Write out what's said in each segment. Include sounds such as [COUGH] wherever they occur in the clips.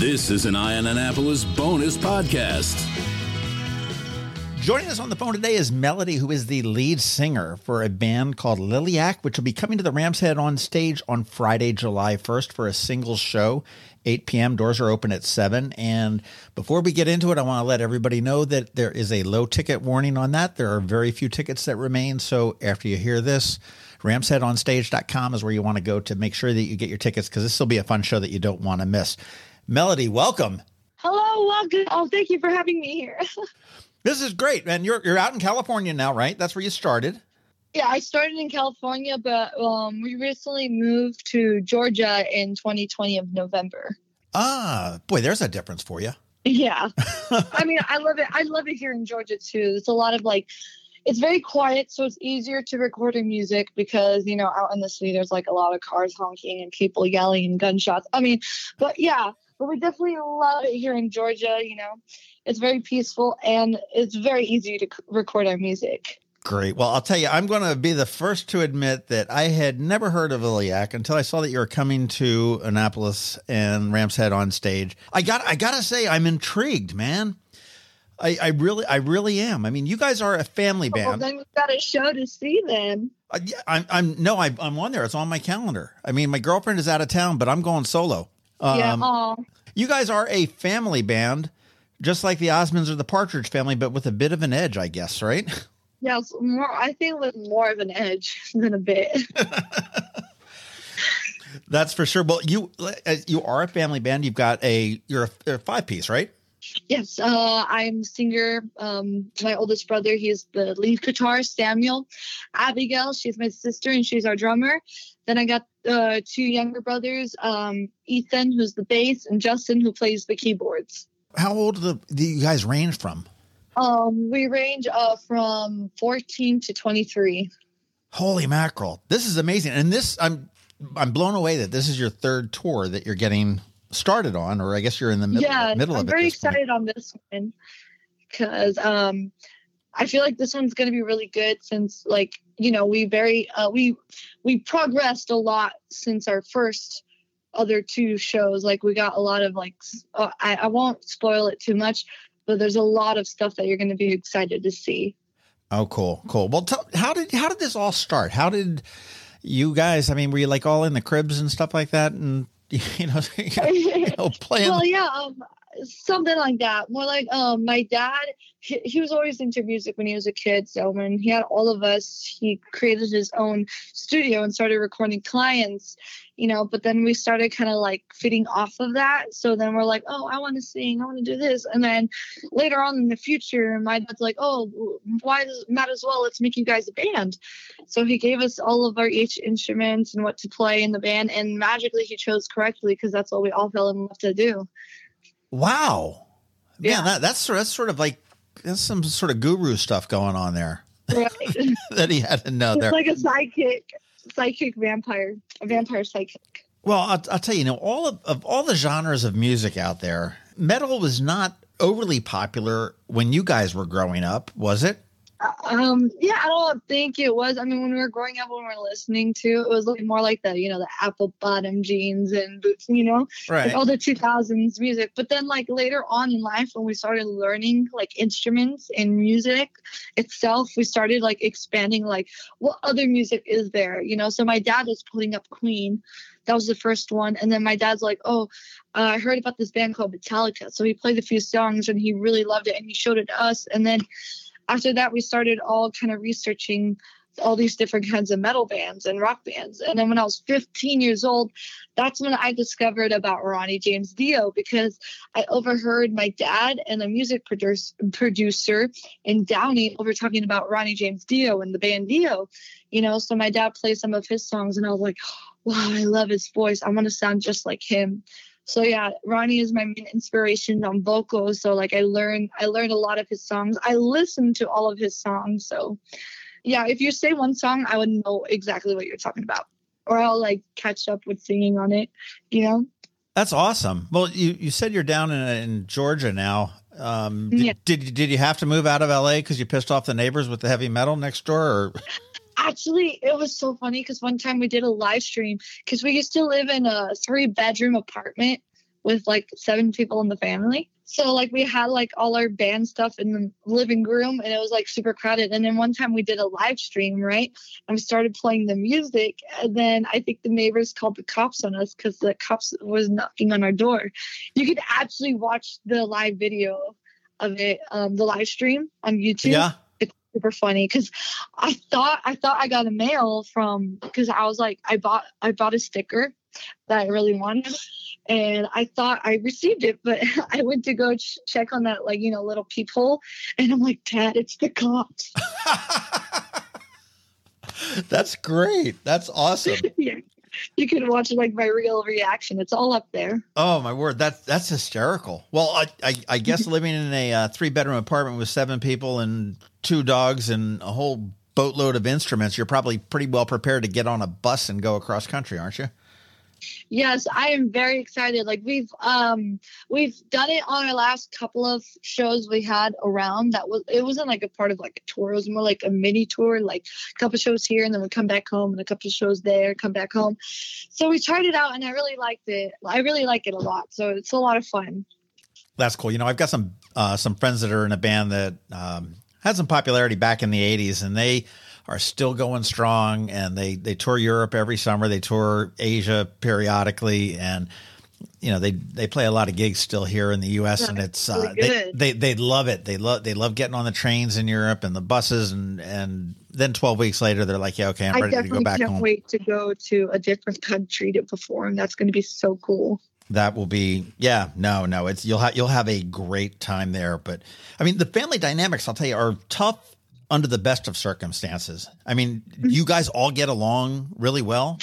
This is an Eye On Annapolis bonus podcast. Joining us on the phone today is Melody, who is the lead singer for a band called Liliac, which will be coming to the Ram's Head on stage on Friday, July 1st for a single show. 8 p.m. Doors are open at 7. And before we get into it, I want to let everybody know that there is a low ticket warning on that. There are very few tickets that remain. So after you hear this, ramsheadonstage.com is where you want to go to make sure that you get your tickets because this will be a fun show that you don't want to miss. Melody, welcome. Hello, welcome. Oh, thank you for having me here. [LAUGHS] this is great. And you're, you're out in California now, right? That's where you started. Yeah, I started in California, but um, we recently moved to Georgia in 2020 of November. Ah, boy, there's a difference for you. Yeah, [LAUGHS] I mean, I love it. I love it here in Georgia too. It's a lot of like, it's very quiet, so it's easier to record in music because you know out in the city there's like a lot of cars honking and people yelling and gunshots. I mean, but yeah, but we definitely love it here in Georgia. You know, it's very peaceful and it's very easy to record our music. Great. Well, I'll tell you, I'm going to be the first to admit that I had never heard of Liliac until I saw that you were coming to Annapolis and Ram's Head on stage. I got, I got to say, I'm intrigued, man. I, I really, I really am. I mean, you guys are a family band. Well, then we've got a show to see. Then. Uh, yeah, I'm, I'm no, I, I'm on there. It's on my calendar. I mean, my girlfriend is out of town, but I'm going solo. Um, yeah. Aw. You guys are a family band, just like the Osmonds or the Partridge family, but with a bit of an edge, I guess, right? [LAUGHS] Yes, more. I think with more of an edge [LAUGHS] than a bit. [LAUGHS] That's for sure. Well, you you are a family band. You've got a you're a, a five piece, right? Yes, uh, I'm singer. Um, my oldest brother, he's the lead guitarist, Samuel. Abigail, she's my sister, and she's our drummer. Then I got uh, two younger brothers, um, Ethan, who's the bass, and Justin, who plays the keyboards. How old do, the, do you guys range from? Um, we range uh, from 14 to 23. Holy mackerel. This is amazing. And this I'm I'm blown away that this is your third tour that you're getting started on, or I guess you're in the middle, yeah, middle I'm of it. I'm very excited point. on this one because um I feel like this one's going to be really good since like you know we very uh, we we progressed a lot since our first other two shows like we got a lot of like uh, I, I won't spoil it too much but there's a lot of stuff that you're going to be excited to see. Oh, cool, cool. Well, tell, how did how did this all start? How did you guys? I mean, were you like all in the cribs and stuff like that, and [LAUGHS] you know, [LAUGHS] you know [LAUGHS] playing? well, yeah, um, something like that. More like um, my dad. He, he, was always into music when he was a kid. So when he had all of us, he created his own studio and started recording clients. You know, but then we started kind of like fitting off of that. So then we're like, oh, I want to sing, I want to do this, and then later on in the future, my dad's like, oh, why does might as well let's make you guys a band. So he gave us all of our each instruments and what to play in the band, and magically he chose correctly because that's what we all fell in love to do. Wow. Yeah, Man, that, that's that's sort of like that's some sort of guru stuff going on there. Right. [LAUGHS] that he had to know it's there. like a psychic, psychic vampire, a vampire psychic. Well, I'll, I'll tell you, you know, all of, of all the genres of music out there, metal was not overly popular when you guys were growing up, was it? Um, yeah, I don't think it was. I mean, when we were growing up, when we were listening to, it was like more like the, you know, the apple bottom jeans and boots, you know, right. Like all the 2000s music. But then, like later on in life, when we started learning like instruments and music itself, we started like expanding like what other music is there, you know. So my dad was putting up Queen. That was the first one, and then my dad's like, "Oh, uh, I heard about this band called Metallica." So he played a few songs, and he really loved it, and he showed it to us, and then after that, we started all kind of researching all these different kinds of metal bands and rock bands. And then when I was 15 years old, that's when I discovered about Ronnie James Dio because I overheard my dad and a music produce, producer in Downey over talking about Ronnie James Dio and the band Dio. You know, so my dad played some of his songs and I was like, wow, I love his voice. I want to sound just like him so yeah ronnie is my main inspiration on vocals so like i learned i learned a lot of his songs i listened to all of his songs so yeah if you say one song i would know exactly what you're talking about or i'll like catch up with singing on it you know that's awesome well you you said you're down in, in georgia now um, did, yeah. did did you have to move out of LA because you pissed off the neighbors with the heavy metal next door? Or? [LAUGHS] Actually, it was so funny because one time we did a live stream because we used to live in a three bedroom apartment with like seven people in the family. So like we had like all our band stuff in the living room and it was like super crowded. And then one time we did a live stream, right? And we started playing the music. And then I think the neighbors called the cops on us because the cops was knocking on our door. You could actually watch the live video of it, um, the live stream on YouTube. Yeah. Super funny because I thought I thought I got a mail from because I was like I bought I bought a sticker that I really wanted and I thought I received it, but [LAUGHS] I went to go ch- check on that like you know little peephole, and I'm like, Dad, it's the cops. [LAUGHS] That's great. That's awesome. [LAUGHS] yeah, you can watch like my real reaction. It's all up there. Oh my word, that's that's hysterical. Well, I I, I guess [LAUGHS] living in a uh, three bedroom apartment with seven people and two dogs and a whole boatload of instruments, you're probably pretty well prepared to get on a bus and go across country, aren't you? Yes, I am very excited. Like we've um we've done it on our last couple of shows we had around. That was it wasn't like a part of like a tour. It was more like a mini tour, like a couple of shows here and then we come back home and a couple of shows there, come back home. So we tried it out and I really liked it. I really like it a lot. So it's a lot of fun. That's cool. You know, I've got some uh, some friends that are in a band that um, had some popularity back in the '80s, and they are still going strong and they they tour Europe every summer. They tour Asia periodically and you know they they play a lot of gigs still here in the U.S. and it's uh, they, they they love it. They love they love getting on the trains in Europe and the buses and and then twelve weeks later they're like, yeah, okay, I'm ready to go back can't home. Wait to go to a different country to perform. That's going to be so cool. That will be yeah no no it's you'll have you'll have a great time there. But I mean the family dynamics I'll tell you are tough under the best of circumstances. I mean, you guys all get along really well.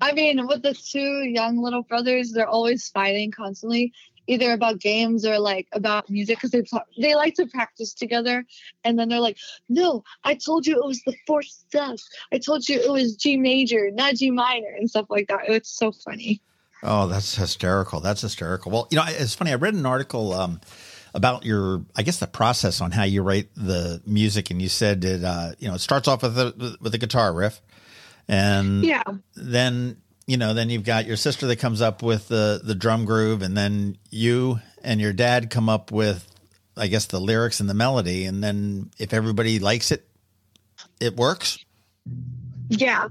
I mean, with the two young little brothers, they're always fighting constantly, either about games or like about music because they they like to practice together. And then they're like, "No, I told you it was the fourth step. I told you it was G major, not G minor, and stuff like that." It's so funny. Oh, that's hysterical. That's hysterical. Well, you know, it's funny. I read an article. Um, about your, I guess, the process on how you write the music, and you said it, uh, you know, it starts off with a with a guitar riff, and yeah, then you know, then you've got your sister that comes up with the the drum groove, and then you and your dad come up with, I guess, the lyrics and the melody, and then if everybody likes it, it works. Yeah.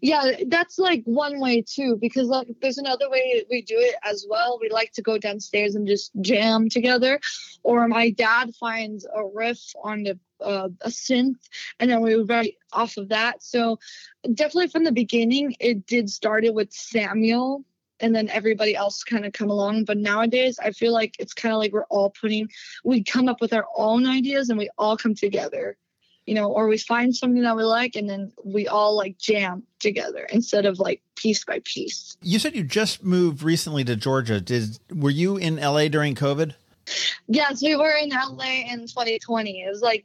Yeah, that's like one way too, because like there's another way we do it as well. We like to go downstairs and just jam together, or my dad finds a riff on the uh, a synth, and then we write off of that. So definitely from the beginning, it did started with Samuel, and then everybody else kind of come along. But nowadays, I feel like it's kind of like we're all putting, we come up with our own ideas, and we all come together you know, or we find something that we like and then we all like jam together instead of like piece by piece. You said you just moved recently to Georgia. Did were you in LA during COVID? Yes, we were in LA in 2020. It was like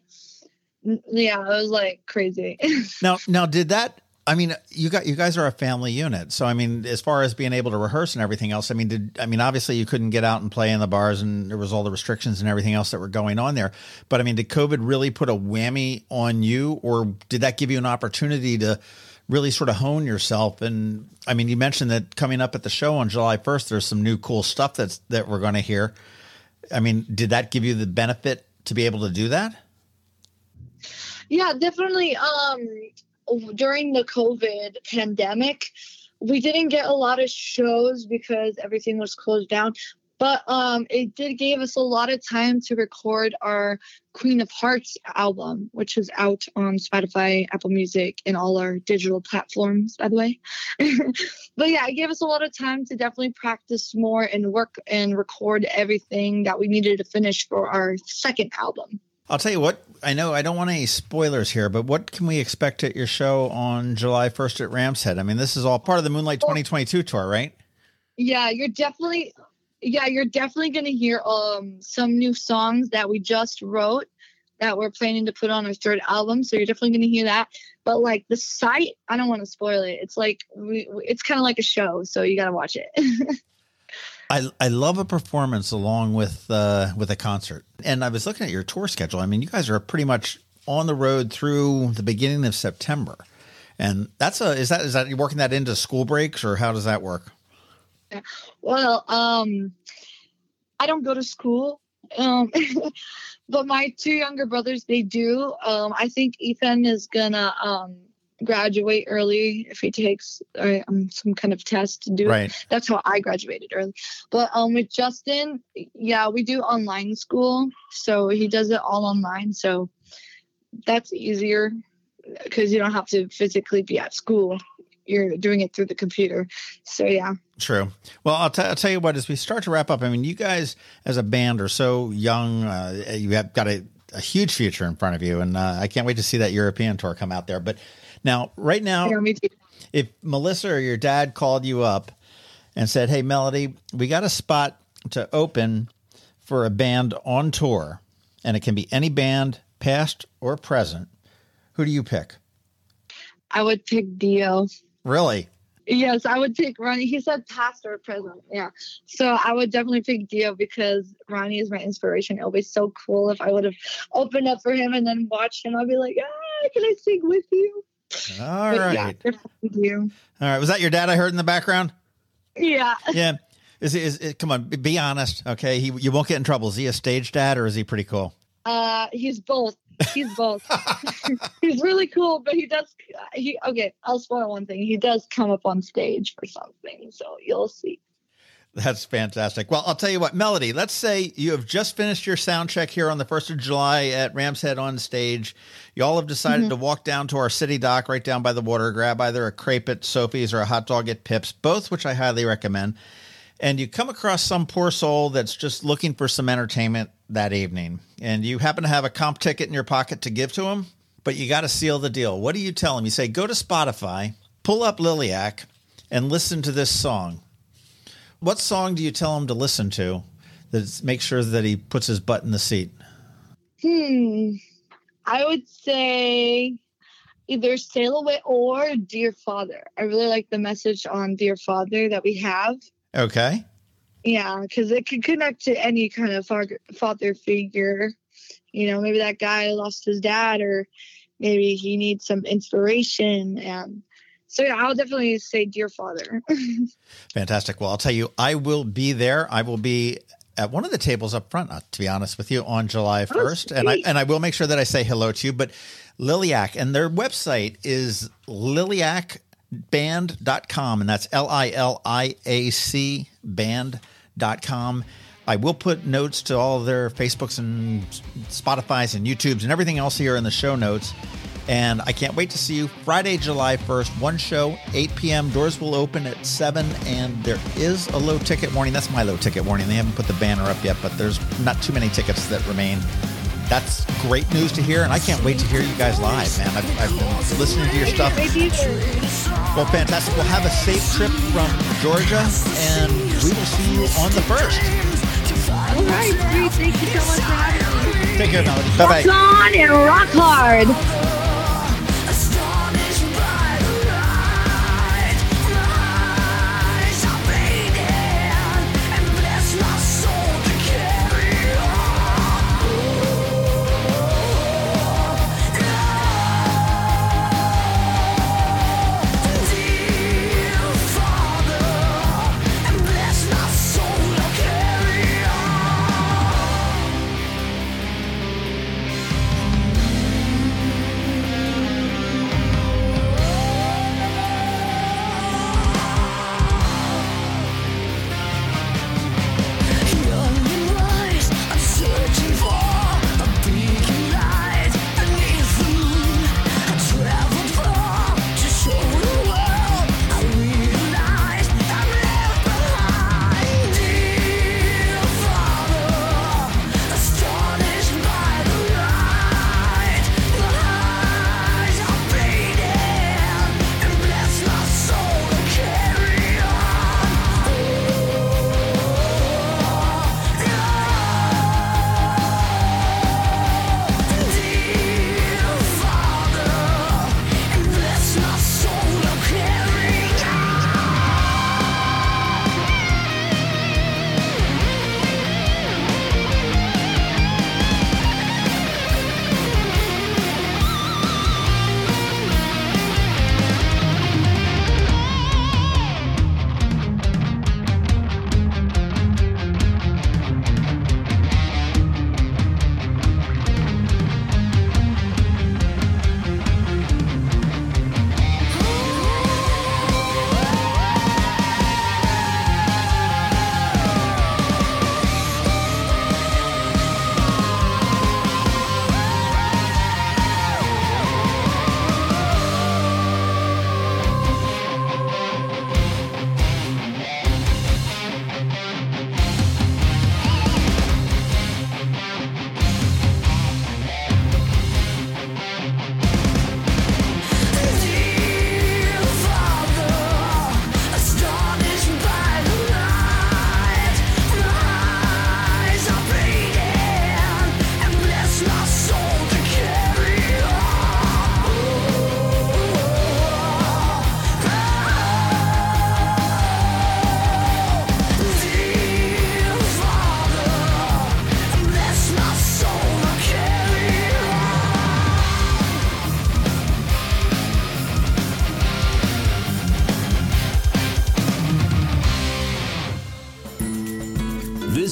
yeah, it was like crazy. [LAUGHS] now now did that I mean, you got you guys are a family unit, so I mean, as far as being able to rehearse and everything else, I mean, did I mean obviously you couldn't get out and play in the bars, and there was all the restrictions and everything else that were going on there. But I mean, did COVID really put a whammy on you, or did that give you an opportunity to really sort of hone yourself? And I mean, you mentioned that coming up at the show on July first, there's some new cool stuff that's that we're going to hear. I mean, did that give you the benefit to be able to do that? Yeah, definitely. Um, during the COVID pandemic, we didn't get a lot of shows because everything was closed down. But um, it did give us a lot of time to record our Queen of Hearts album, which is out on Spotify, Apple Music, and all our digital platforms, by the way. [LAUGHS] but yeah, it gave us a lot of time to definitely practice more and work and record everything that we needed to finish for our second album. I'll tell you what, I know I don't want any spoilers here, but what can we expect at your show on July 1st at Ram's Head? I mean, this is all part of the Moonlight 2022 tour, right? Yeah, you're definitely yeah, you're definitely going to hear um some new songs that we just wrote that we're planning to put on our third album, so you're definitely going to hear that. But like the site, I don't want to spoil it. It's like we, it's kind of like a show, so you got to watch it. [LAUGHS] I, I love a performance along with uh, with a concert. And I was looking at your tour schedule. I mean, you guys are pretty much on the road through the beginning of September. And that's a is that is that you working that into school breaks or how does that work? Well, um, I don't go to school, um, [LAUGHS] but my two younger brothers they do. Um, I think Ethan is gonna um graduate early if he takes uh, um, some kind of test to do. Right. That's how I graduated early. But um, with Justin, yeah, we do online school, so he does it all online. So that's easier because you don't have to physically be at school. You're doing it through the computer. So yeah. True. Well, I'll, t- I'll tell you what. As we start to wrap up, I mean, you guys as a band are so young. Uh, you have got a, a huge future in front of you, and uh, I can't wait to see that European tour come out there. But now, right now, Yeah, if Melissa or your dad called you up and said, "Hey, Melody, we got a spot to open for a band on tour, and it can be any band, past or present," who do you pick? I would pick Dio. Really? Yes, I would pick Ronnie. He said past or present. Yeah. So I would definitely pick Dio because Ronnie is my inspiration. It would be so cool if I would have opened up for him and then watched him. I'd be like, ah, can I sing with you? All But right. Yeah, definitely Dio. All right. Was that your dad I heard in the background? Yeah. Yeah. Is, he- is, is come on, be- be honest. Okay, he you won't get in trouble. Is he a stage dad or is he pretty cool? Uh, he's both. He's both. [LAUGHS] he's really cool, but he does. He okay. I'll spoil one thing. He does come up on stage for something, so you'll see. That's fantastic. Well, I'll tell you what, Melody, let's say you have just finished your sound check here on the 1st of July at Ram's Head on stage. You all have decided mm-hmm. to walk down to our city dock right down by the water, grab either a crepe at Sophie's or a hot dog at Pip's, both which I highly recommend. And you come across some poor soul that's just looking for some entertainment that evening. And you happen to have a comp ticket in your pocket to give to him, but you got to seal the deal. What do you tell him? You say, go to Spotify, pull up Liliac, and listen to this song. What song do you tell him to listen to that makes sure that he puts his butt in the seat? Hmm. I would say either Sail Away or Dear Father. I really like the message on Dear Father that we have. Okay. Yeah, because it could connect to any kind of father, father figure. You know, maybe that guy lost his dad, or maybe he needs some inspiration. And so, yeah, I'll definitely say Dear Father. [LAUGHS] Fantastic. Well, I'll tell you, I will be there. I will be at one of the tables up front, uh, to be honest with you, on July 1st. and I and I will make sure that I say hello to you. But Liliac, and their website is liliacband.com, and that's L I L I A C band.com. I will put notes to all their Facebooks and Spotify's and YouTubes and everything else here in the show notes. And I can't wait to see you Friday, July 1st. One show, 8 p.m. Doors will open at 7, and there is a low ticket warning. That's my low ticket warning. They haven't put the banner up yet, but there's not too many tickets that remain. That's great news to hear, and I can't wait to hear you guys live, man. I've, I've been listening to your stuff. Well, fantastic. We'll have a safe trip from Georgia, and we will see you on the 1st. All right. Thank you so much for having me. Take care, Melody. Bye bye. Rock on and rock hard.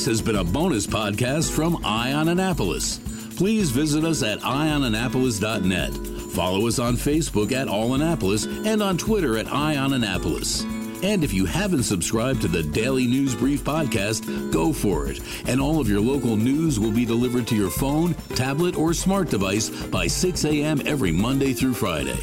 Has been a bonus podcast from Eye On Annapolis. Please visit us at eyeonannapolis.net. Follow us on Facebook at All Annapolis and on Twitter at Eye On Annapolis. And if you haven't subscribed to the Daily News Brief podcast, go for it. And all of your local news will be delivered to your phone, tablet, or smart device by 6 a.m. every Monday through Friday.